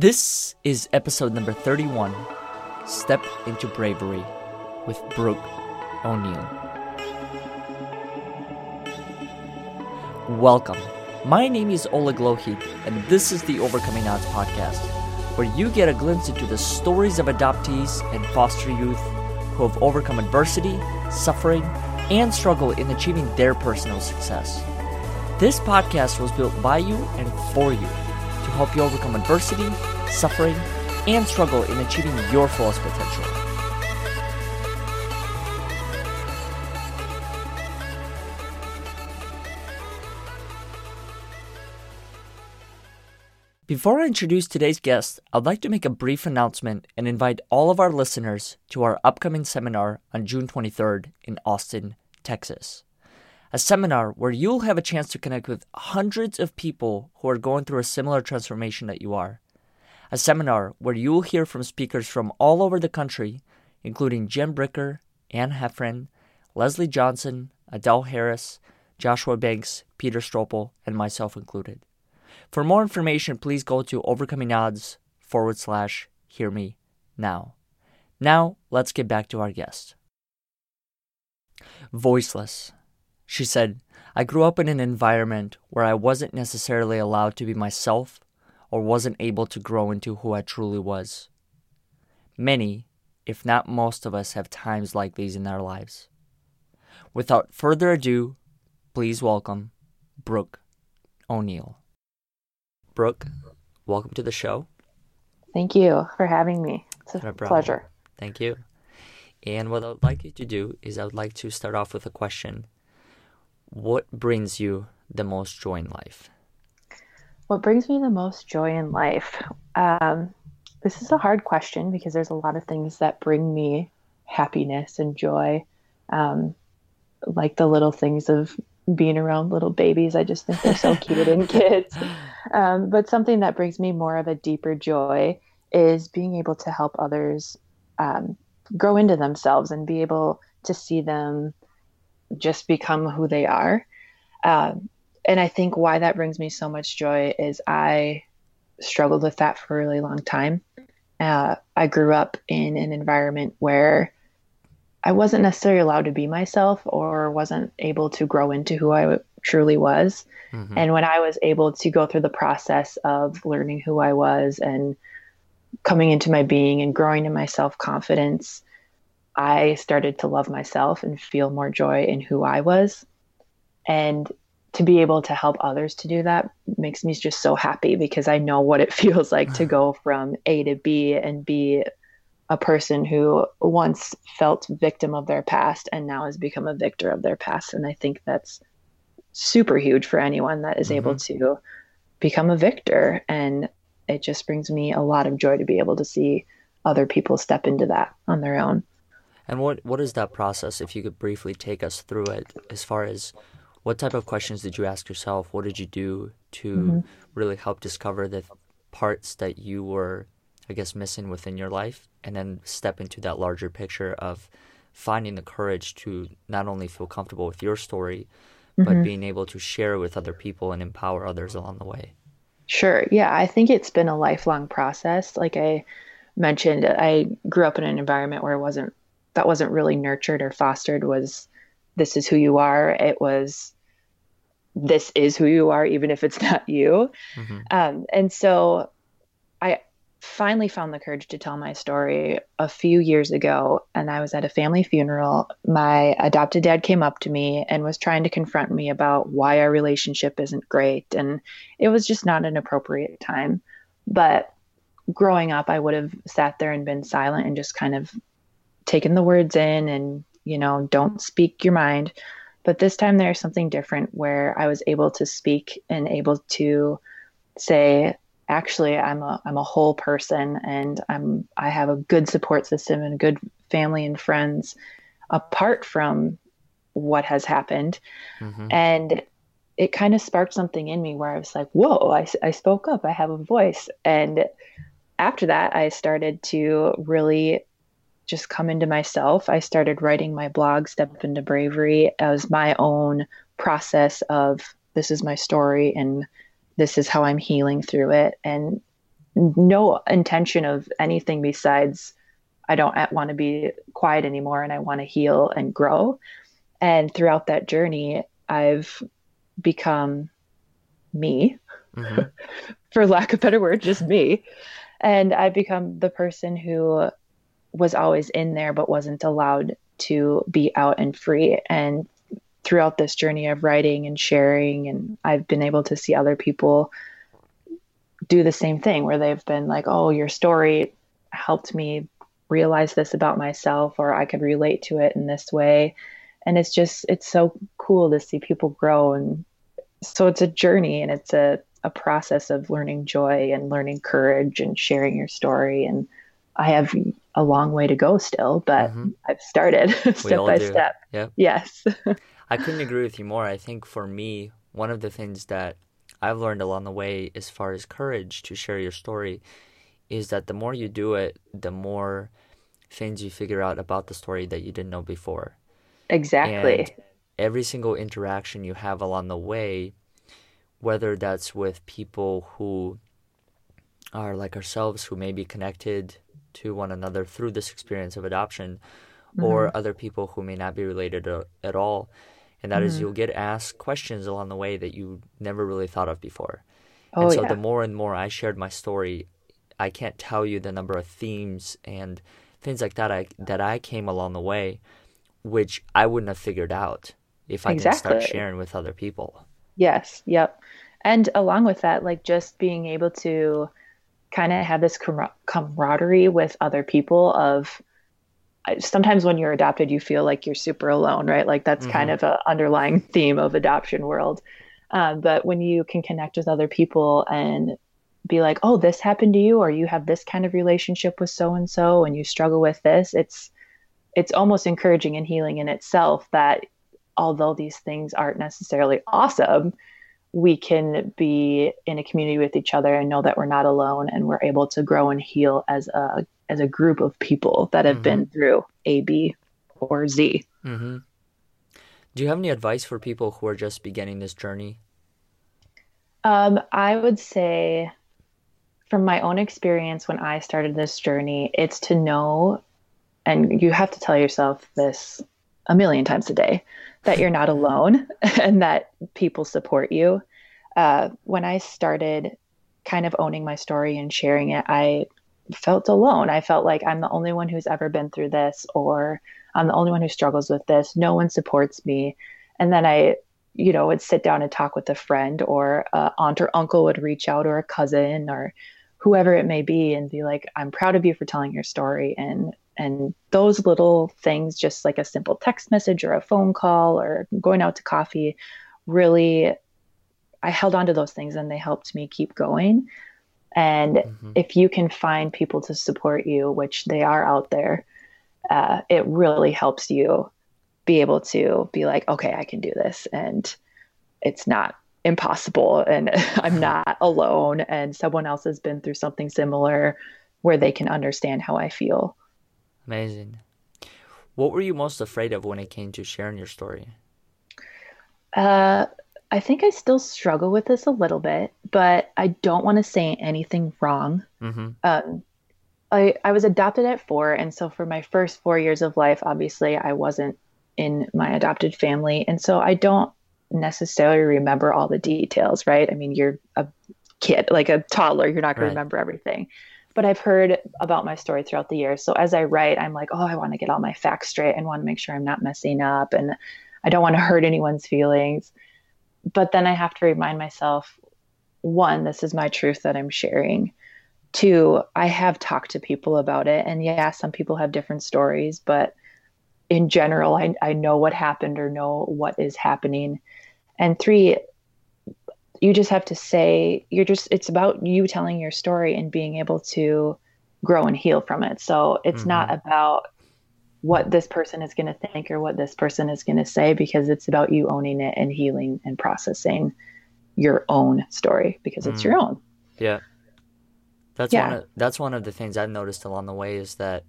This is episode number 31 Step into Bravery with Brooke O'Neill. Welcome. My name is Oleg Lohit, and this is the Overcoming Odds podcast, where you get a glimpse into the stories of adoptees and foster youth who have overcome adversity, suffering, and struggle in achieving their personal success. This podcast was built by you and for you to help you overcome adversity, suffering, and struggle in achieving your fullest potential. Before I introduce today's guest, I'd like to make a brief announcement and invite all of our listeners to our upcoming seminar on June 23rd in Austin, Texas. A seminar where you'll have a chance to connect with hundreds of people who are going through a similar transformation that you are. A seminar where you'll hear from speakers from all over the country, including Jim Bricker, Anne Heffron, Leslie Johnson, Adele Harris, Joshua Banks, Peter Strople, and myself included. For more information, please go to overcoming odds forward slash hear me now. Now, let's get back to our guest. Voiceless. She said, I grew up in an environment where I wasn't necessarily allowed to be myself or wasn't able to grow into who I truly was. Many, if not most of us, have times like these in our lives. Without further ado, please welcome Brooke O'Neill. Brooke, welcome to the show. Thank you for having me. It's a No pleasure. Thank you. And what I'd like you to do is I would like to start off with a question. What brings you the most joy in life? What brings me the most joy in life? Um, this is a hard question because there's a lot of things that bring me happiness and joy, um, like the little things of being around little babies. I just think they're so cute and kids. Um, but something that brings me more of a deeper joy is being able to help others um, grow into themselves and be able to see them just become who they are. Um, and I think why that brings me so much joy is I struggled with that for a really long time. Uh, I grew up in an environment where I wasn't necessarily allowed to be myself or wasn't able to grow into who I truly was. Mhm. And when I was able to go through the process of learning who I was and coming into my being and growing in my self confidence, I started to love myself and feel more joy in who I was. And to be able to help others to do that makes me just so happy because I know what it feels like to go from A to B and be a person who once felt victim of their past and now has become a victor of their past. And I think that's super huge for anyone that is able mm-hmm. to become a victor. And it just brings me a lot of joy to be able to see other people step into that on their own. And what what is that process? If you could briefly take us through it, as far as what type of questions did you ask yourself? What did you do to Mm-hmm. really help discover the parts that you were, I guess, missing within your life, and then step into that larger picture of finding the courage to not only feel comfortable with your story, Mm-hmm. but being able to share with other people and empower others along the way. Sure. Yeah, I think it's been a lifelong process. Like I mentioned, I grew up in an environment where it wasn't that wasn't really nurtured or fostered was this is who you are. It was this is who you are, even if it's not you. Mhm. Um, and so I finally found the courage to tell my story a few years ago. And I was at a family funeral. My adopted dad came up to me and was trying to confront me about why our relationship isn't great. And it was just not an appropriate time. But growing up, I would have sat there and been silent and just kind of taken the words in and, you know, don't speak your mind. But this time there's something different where I was able to speak and able to say, actually I'm a I'm a whole person and I'm I have a good support system and good family and friends apart from what has happened. Mhm. And it kind of sparked something in me where I was like, whoa, I, I spoke up, I have a voice. And after that, I started to really just come into myself. I started writing my blog, Step into Bravery, as my own process of this is my story and this is how I'm healing through it. And no intention of anything besides I don't want to be quiet anymore and I want to heal and grow. And throughout that journey, I've become me, mm-hmm. for lack of better word, just me. And I've become the person who was always in there but wasn't allowed to be out and free. And throughout this journey of writing and sharing, and I've been able to see other people do the same thing where they've been like, oh, your story helped me realize this about myself, or I could relate to it in this way. And it's just, it's so cool to see people grow. And so it's a journey and it's a, a process of learning joy and learning courage and sharing your story. And I have a long way to go still, but mm-hmm. I've started step by do. step. Yeah. Yes. I couldn't agree with you more. I think for me, one of the things that I've learned along the way as far as courage to share your story is that the more you do it, the more things you figure out about the story that you didn't know before. Exactly. And every single interaction you have along the way, whether that's with people who are like ourselves, who may be connected to one another through this experience of adoption, mm-hmm. or other people who may not be related at all, and that mm-hmm. is you'll get asked questions along the way that you never really thought of before. Oh, and so yeah. the more and more I shared my story, I can't tell you the number of themes and things like that I that I came along the way, which I wouldn't have figured out if I exactly. didn't start sharing with other people. Yes. Yep. And along with that, like just being able to kind of have this camaraderie with other people of sometimes when you're adopted, you feel like you're super alone, right? Like that's mm-hmm. kind of an underlying theme of adoption world. Um, but when you can connect with other people and be like, oh, this happened to you, or you have this kind of relationship with so and so, and you struggle with this, it's it's almost encouraging and healing in itself that although these things aren't necessarily awesome, we can be in a community with each other and know that we're not alone and we're able to grow and heal as a as a group of people that have mm-hmm. been through A, B, or Z. Mm-hmm. Do you have any advice for people who are just beginning this journey? Um, I would say, from my own experience when I started this journey, it's to know, and you have to tell yourself this a million times a day, that you're not alone and that people support you. Uh, when I started kind of owning my story and sharing it, I felt alone. I felt like I'm the only one who's ever been through this, or I'm the only one who struggles with this. No one supports me. And then I, you know, would sit down and talk with a friend, or aunt or uncle would reach out, or a cousin, or whoever it may be, and be like, "I'm proud of you for telling your story." And and those little things, just like a simple text message or a phone call or going out to coffee, really, I held on to those things, and they helped me keep going. And mm-hmm. if you can find people to support you, which they are out there, uh, it really helps you be able to be like, okay, I can do this. And it's not impossible. And I'm not alone. And someone else has been through something similar where they can understand how I feel. Amazing. What were you most afraid of when it came to sharing your story? Uh, I think I still struggle with this a little bit, but I don't want to say anything wrong. Mm-hmm. Um, I, I was adopted at four. And so for my first four years of life, obviously, I wasn't in my adopted family. And so I don't necessarily remember all the details, right? I mean, you're a kid, like a toddler, you're not going right. to remember everything. But I've heard about my story throughout the years. So as I write, I'm like, oh, I want to get all my facts straight and want to make sure I'm not messing up. And I don't want to hurt anyone's feelings but then I have to remind myself one, this is my truth that I'm sharing. Two, I have talked to people about it. And yeah, some people have different stories, but in general, I, I know what happened or know what is happening. And three, you just have to say, you're just, it's about you telling your story and being able to grow and heal from it. So it's mm-hmm. not about what this person is going to think or what this person is going to say because it's about you owning it and healing and processing your own story because it's mm. your own. Yeah. That's yeah. one of that's one of the things I've noticed along the way is that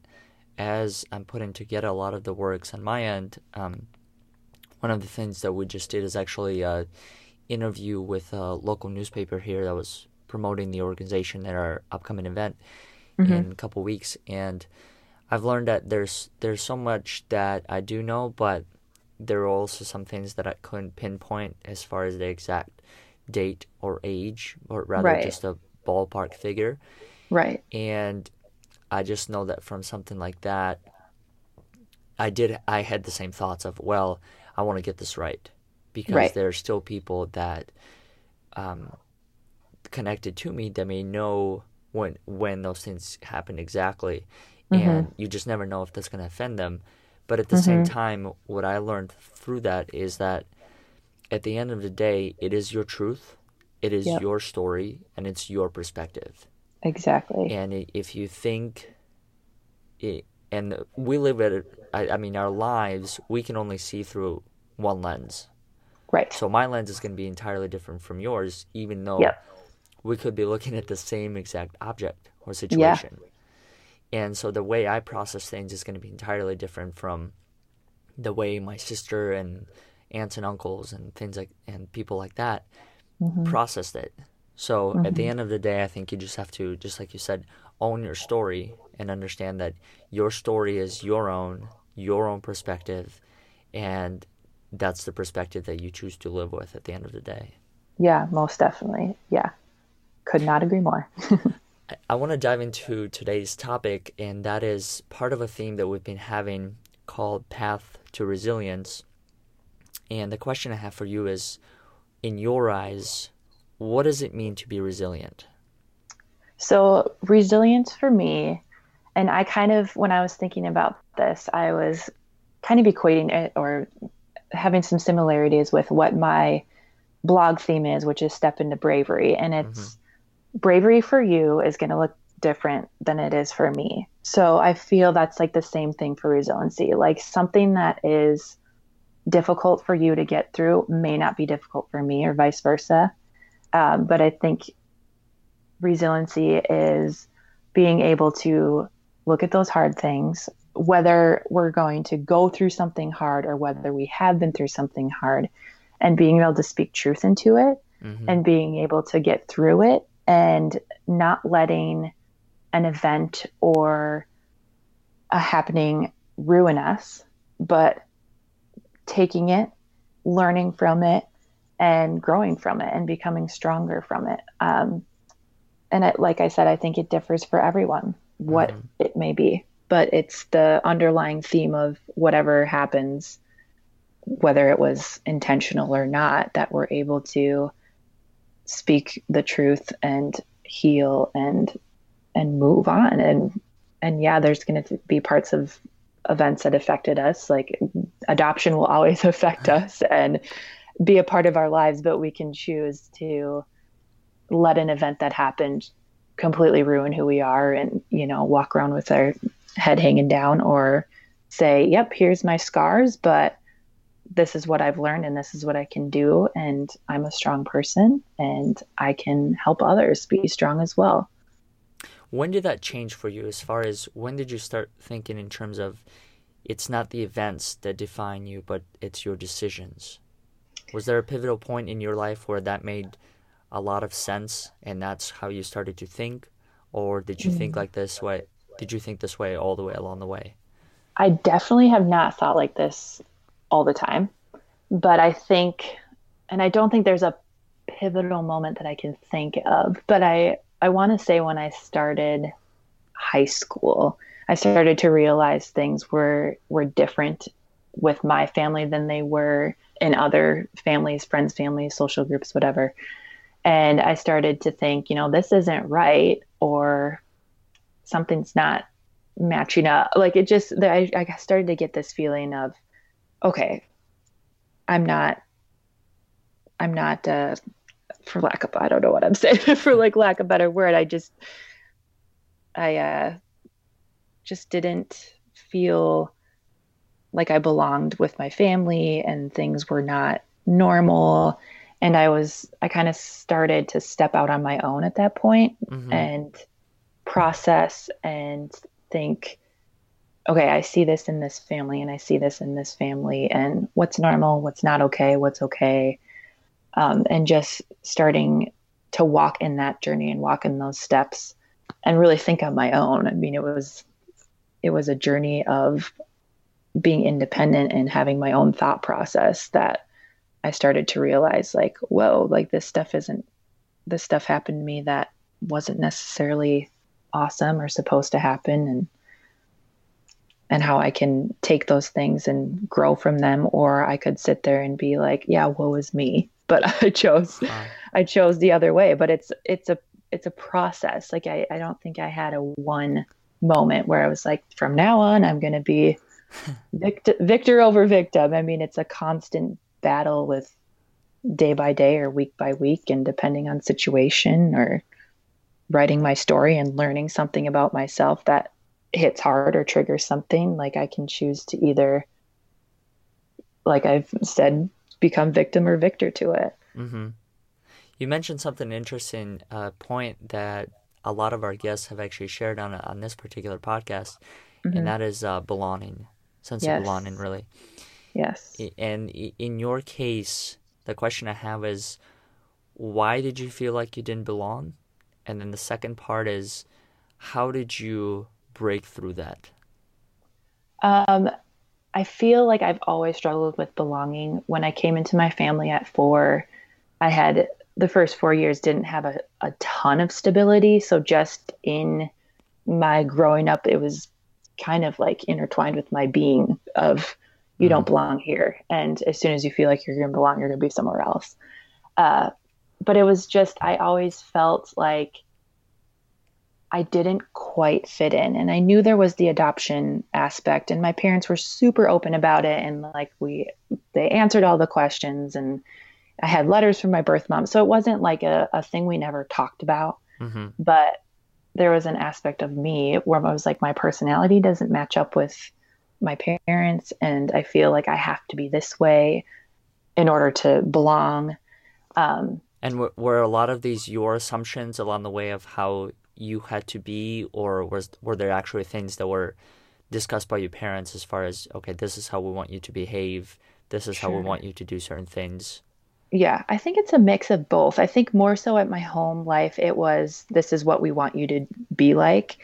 as I'm putting together a lot of the works on my end, um, one of the things that we just did is actually uh, interview with a local newspaper here that was promoting the organization at our upcoming event mm-hmm. in a couple weeks, and I've learned that there's there's so much that I do know, but there are also some things that I couldn't pinpoint as far as the exact date or age, or rather right. just a ballpark figure. Right. And I just know that from something like that, I did. I had the same thoughts of, well, I want to get this right because right. there are still people that um, connected to me that may know when when those things happen exactly, mm-hmm. and you just never know if that's going to offend them. But at the mm-hmm. same time, what I learned through that is that at the end of the day, it is your truth, it is yep. your story, and it's your perspective. Exactly. And if you think, it, and we live at, I, I mean, our lives, we can only see through one lens. Right. So my lens is going to be entirely different from yours, even though yep. we could be looking at the same exact object or situation. Yeah. And so the way I process things is going to be entirely different from the way my sister and aunts and uncles and things like and people like that mm-hmm. processed it. So mm-hmm. at the mm-hmm. end of the day, I think you just have to, just like you said, own your story and understand that your story is your own, your own perspective, and that's the perspective that you choose to live with at the end of the day. Yeah, most definitely. Yeah. Could not agree more. I want to dive into today's topic, and that is part of a theme that we've been having called Path to Resilience. And the question I have for you is in your eyes, what does it mean to be resilient? So, resilience for me, and I kind of, when I was thinking about this, I was kind of equating it or having some similarities with what my blog theme is, which is Step into Bravery. And it's, mm-hmm bravery for you is going to look different than it is for me. So I feel that's like the same thing for resiliency. Like something that is difficult for you to get through may not be difficult for me, or vice versa. Um, but I think resiliency is being able to look at those hard things, whether we're going to go through something hard or whether we have been through something hard, and being able to speak truth into it mm-hmm. and being able to get through it and not letting an event or a happening ruin us, but taking it, learning from it, and growing from it and becoming stronger from it. Um, and it, like I said, I think it differs for everyone what mm-hmm. it may be, but it's the underlying theme of whatever happens, whether it was intentional or not, that we're able to speak the truth and heal and and move on. And and yeah there's going to be parts of events that affected us like adoption will always affect mm-hmm. us and be a part of our lives but we can choose to let an event that happened completely ruin who we are and you know walk around with our head hanging down or say yep here's my scars but this is what I've learned and this is what I can do. And I'm a strong person and I can help others be strong as well. When did that change for you as far as when did you start thinking in terms of it's not the events that define you, but it's your decisions? Was there a pivotal point in your life where that made a lot of sense and that's how you started to think? Or did you mm. think like this way? Did you think this way all the way along the way? I definitely have not thought like this all the time. But I think, and I don't think there's a pivotal moment that I can think of, but I, I want to say when I started high school, I started to realize things were, were different with my family than they were in other families, friends, families, social groups, whatever. And I started to think, you know, this isn't right or something's not matching up. Like it just, I, I started to get this feeling of, okay, I'm not, I'm not, uh, for lack of, I don't know what I'm saying, for like lack of better word, I just, I, uh, just didn't feel like I belonged with my family and things were not normal. And I was, I kind of started to step out on my own at that point mm-hmm. and process and think, okay, I see this in this family and I see this in this family, and what's normal, what's not okay, what's okay. Um, and just starting to walk in that journey and walk in those steps and really think on my own. I mean, it was it was a journey of being independent and having my own thought process that I started to realize like, whoa, like this stuff isn't this stuff happened to me that wasn't necessarily awesome or supposed to happen and and how I can take those things and grow from them or I could sit there and be like, yeah, woe is me. But I chose I chose the other way. But it's it's a it's a process. Like I, I don't think I had a one moment where I was like, from now on I'm gonna be victor victor over victim. I mean, it's a constant battle with day by day or week by week and depending on situation or writing my story and learning something about myself that hits hard or triggers something like i can choose to either like i've said become victim or victor to it mm-hmm. you mentioned something interesting uh, point that a lot of our guests have actually shared on on this particular podcast mm-hmm. and that is uh, belonging sense yes. of belonging really yes and in your case the question i have is why did you feel like you didn't belong and then the second part is how did you break through that? Um, I feel like I've always struggled with belonging. When I came into my family at four, I had the first four years didn't have a, a ton of stability. So just in my growing up, it was kind of like intertwined with my being of you mm-hmm. don't belong here. And as soon as you feel like you're going to belong, you're going to be somewhere else. Uh, but it was just, I always felt like I didn't quite fit in. And I knew there was the adoption aspect, and my parents were super open about it. And like, we, they answered all the questions, and I had letters from my birth mom. So it wasn't like a, a thing we never talked about. Mm-hmm. But there was an aspect of me where I was like, my personality doesn't match up with my parents. And I feel like I have to be this way in order to belong. Um, and were, were a lot of these your assumptions along the way of how you had to be, or was were there actually things that were discussed by your parents as far as okay, this is how we want you to behave, this is sure. how we want you to do certain things? Yeah, I think it's a mix of both. I think more so at my home life, it was this is what we want you to be like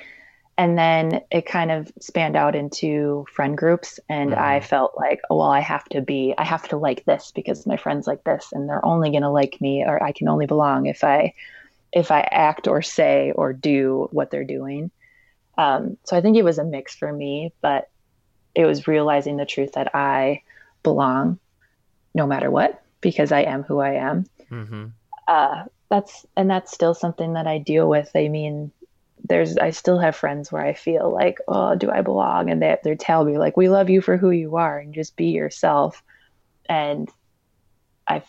and then it kind of spanned out into friend groups and mm-hmm. i felt like oh, well i have to be i have to like this because my friends like this and they're only going to like me or i can only belong if i if i act or say or do what they're doing um, so i think it was a mix for me but it was realizing the truth that i belong no matter what because i am who i am mm-hmm. uh, that's and that's still something that i deal with i mean there's I still have friends where I feel like, oh, do I belong? And they they tell me like, we love you for who you are and just be yourself. And I've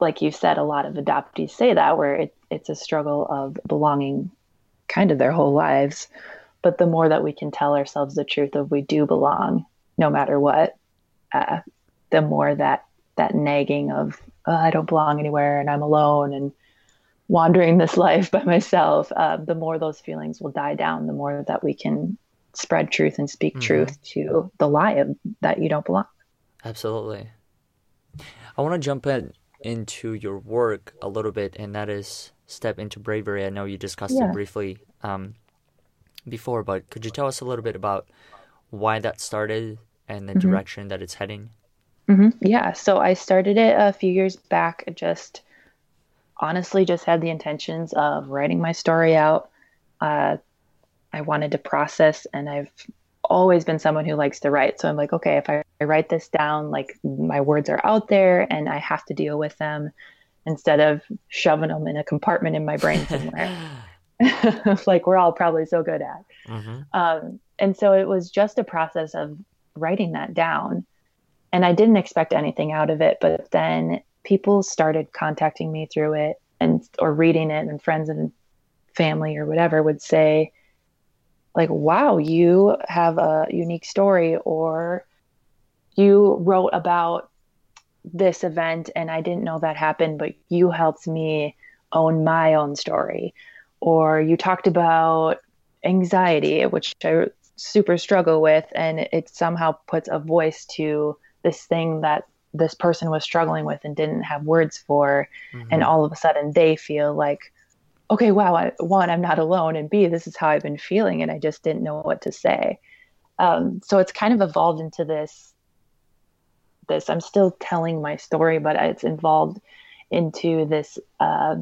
like you said, a lot of adoptees say that where it, it's a struggle of belonging kind of their whole lives. But the more that we can tell ourselves the truth of we do belong, no matter what, uh, the more that that nagging of oh, I don't belong anywhere and I'm alone and wandering this life by myself, uh, the more those feelings will die down, the more that we can spread truth and speak mm-hmm. truth to the lie of, that you don't belong. Absolutely. I want to jump in into your work a little bit, and that is step into bravery. I know you discussed yeah. it briefly um, before, but could you tell us a little bit about why that started and the mm-hmm. direction that it's heading? Mm-hmm. Yeah, so I started it a few years back, just honestly just had the intentions of writing my story out. Uh, I wanted to process, and I've always been someone who likes to write. So I'm like, okay, if I, I write this down, like my words are out there and I have to deal with them instead of shoving them in a compartment in my brain somewhere. like we're all probably so good at. Mm-hmm. Um, and so it was just a process of writing that down. And I didn't expect anything out of it. But then people started contacting me through it and or reading it and friends and family or whatever would say like wow you have a unique story or you wrote about this event and I didn't know that happened but you helped me own my own story. Or you talked about anxiety which I super struggle with and it somehow puts a voice to this thing that this person was struggling with and didn't have words for Mhm. and all of a sudden they feel like okay wow I, one i'm not alone and b this is how i've been feeling and i just didn't know what to say um, so it's kind of evolved into this this i'm still telling my story but it's involved into this uh,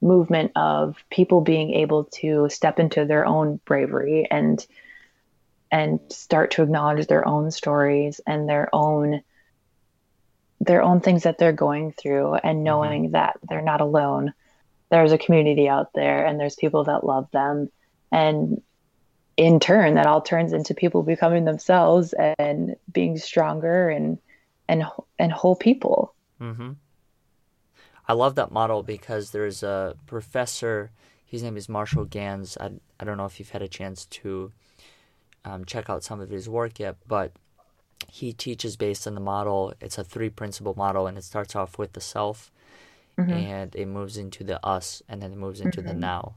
movement of people being able to step into their own bravery and and start to acknowledge their own stories and their own their own things that they're going through and knowing that they're not alone there's a community out there and there's people that love them and in turn that all turns into people becoming themselves and being stronger and and and whole people Mm-hmm. I love that model because there's a professor. His name is Marshall Ganz. I, I don't know if you've had a chance to um, check out some of his work yet, but he teaches based on the model. It's a three principle model, and it starts off with the self, Mhm. and it moves into the us, and then it moves into the Mhm. now.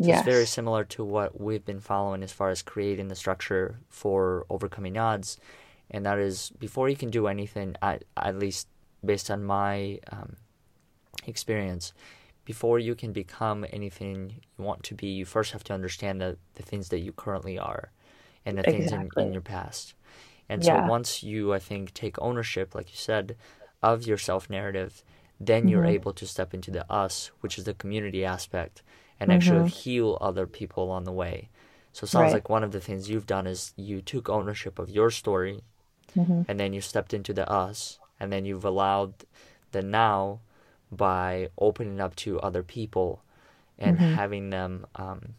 So yes it's very similar to what we've been following as far as creating the structure for overcoming odds, and that is before you can do anything, at, at least based on my um, experience, before you can become anything you want to be, you first have to understand the, the things that you currently are and the things in, in your past. And Yeah. so once you, I think, take ownership, like you said, of your self narrative, then you're Mhm. able to step into the us, which is the community aspect, and actually Mhm. heal other people along the way. So it sounds Right. like one of the things you've done is you took ownership of your story Mhm. and then you stepped into the us and then you've allowed the now by opening up to other people and Mhm. having them um,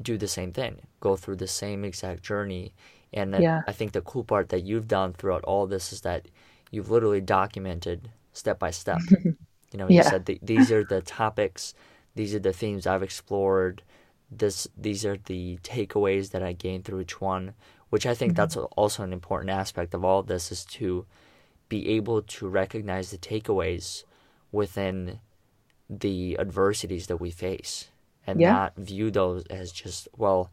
do the same thing go through the same exact journey and Yeah. i think the cool part that you've done throughout all this is that you've literally documented step by step you know you Yeah. said th- these are the topics these are the themes i've explored this these are the takeaways that i gained through each one which i think mm-hmm. that's also an important aspect of all of this is to be able to recognize the takeaways within the adversities that we face and Yeah. not view those as just well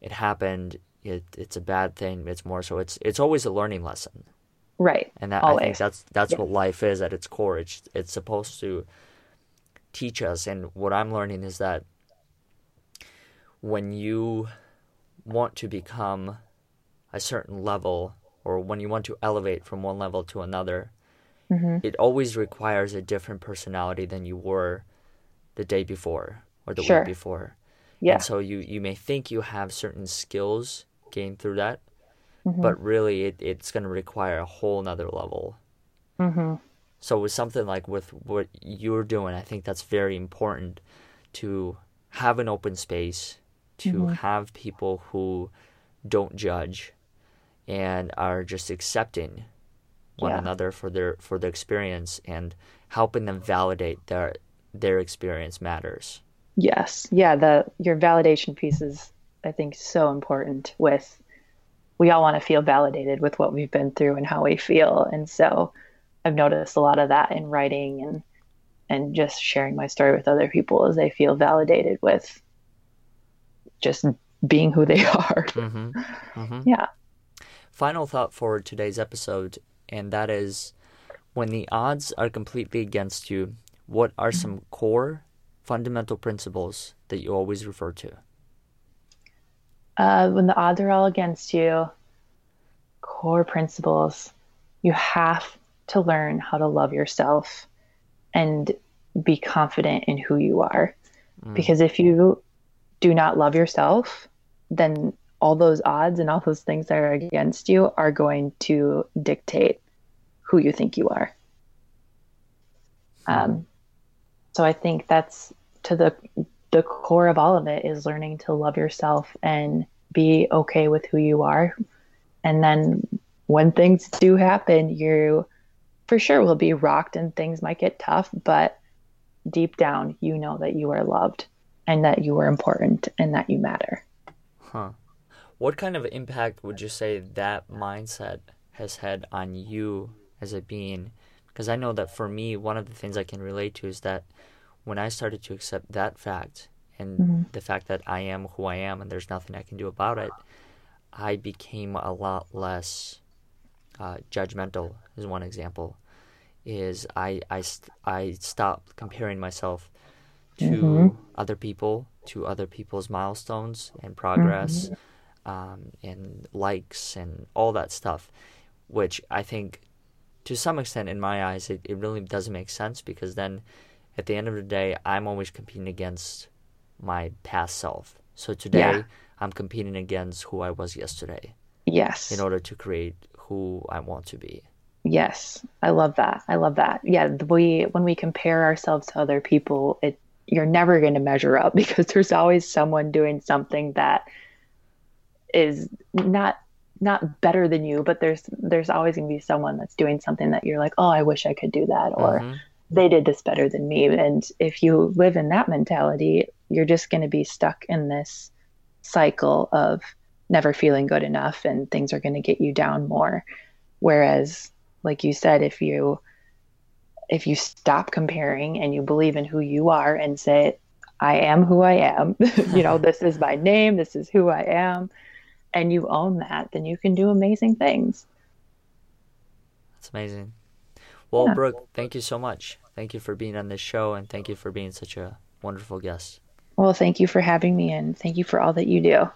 it happened it, it's a bad thing it's more so it's it's always a learning lesson right and that, I think that's that's Yes. what life is at its core. It's it's supposed to teach us, and what I'm learning is that when you want to become a certain level, or when you want to elevate from one level to another, hmm it always requires a different personality than you were the day before or the Sure. week before. yeah And so you you may think you have certain skills gained through that, Mhm. but really it, it's going to require a whole nother level. hmm So with something like with what you're doing, I think that's very important to have an open space, to Mhm. have people who don't judge and are just accepting one Yeah. another for their for their experience and helping them validate their their experience matters. Yes. Yeah, the your validation piece is I think so important with we all want to feel validated with what we've been through and how we feel. And so I've noticed a lot of that in writing and and just sharing my story with other people as they feel validated with just being who they are. Mm-hmm. Mm-hmm. Yeah. Final thought for today's episode, and that is when the odds are completely against you, what are some core fundamental principles that you always refer to? Uh, when the odds are all against you, core principles, you have to learn how to love yourself and be confident in who you are. Mm. Because if you do not love yourself, then all those odds and all those things that are against you are going to dictate who you think you are. Um, so I think that's to the the core of all of it is learning to love yourself and be okay with who you are. And then when things do happen, you for sure will be rocked and things might get tough, but deep down, you know that you are loved and that you are important and that you matter. Huh. What kind of impact would you say that mindset has had on you as a being? Because I know that for me, one of the things I can relate to is that when I started to accept that fact and Mhm. the fact that I am who I am and there's nothing I can do about it, I became a lot less uh, judgmental is one example. Is I I st- I stopped comparing myself to mm-hmm. other people, to other people's milestones and progress, mm-hmm. um, and likes and all that stuff, which I think, to some extent, in my eyes, it, it really doesn't make sense because then, at the end of the day, I'm always competing against my past self. So today, yeah. I'm competing against who I was yesterday. Yes. In order to create who I want to be. Yes, I love that. I love that. Yeah, we when we compare ourselves to other people, it you're never going to measure up because there's always someone doing something that is not not better than you, but there's there's always going to be someone that's doing something that you're like, "Oh, I wish I could do that," or mm-hmm. "They did this better than me." And if you live in that mentality, you're just going to be stuck in this cycle of never feeling good enough and things are going to get you down more. Whereas, like you said, if you if you stop comparing and you believe in who you are and say, I am who I am, you know, this is my name, this is who I am, and you own that, then you can do amazing things. That's amazing. Well, yeah. Brooke, thank you so much. Thank you for being on this show and thank you for being such a wonderful guest. Well, thank you for having me and thank you for all that you do.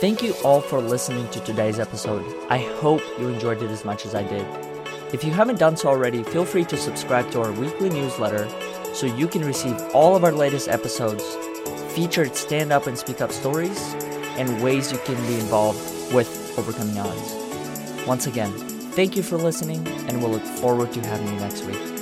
Thank you all for listening to today's episode. I hope you enjoyed it as much as I did. If you haven't done so already, feel free to subscribe to our weekly newsletter so you can receive all of our latest episodes, featured stand up and speak up stories, and ways you can be involved with overcoming odds. Once again, thank you for listening, and we'll look forward to having you next week.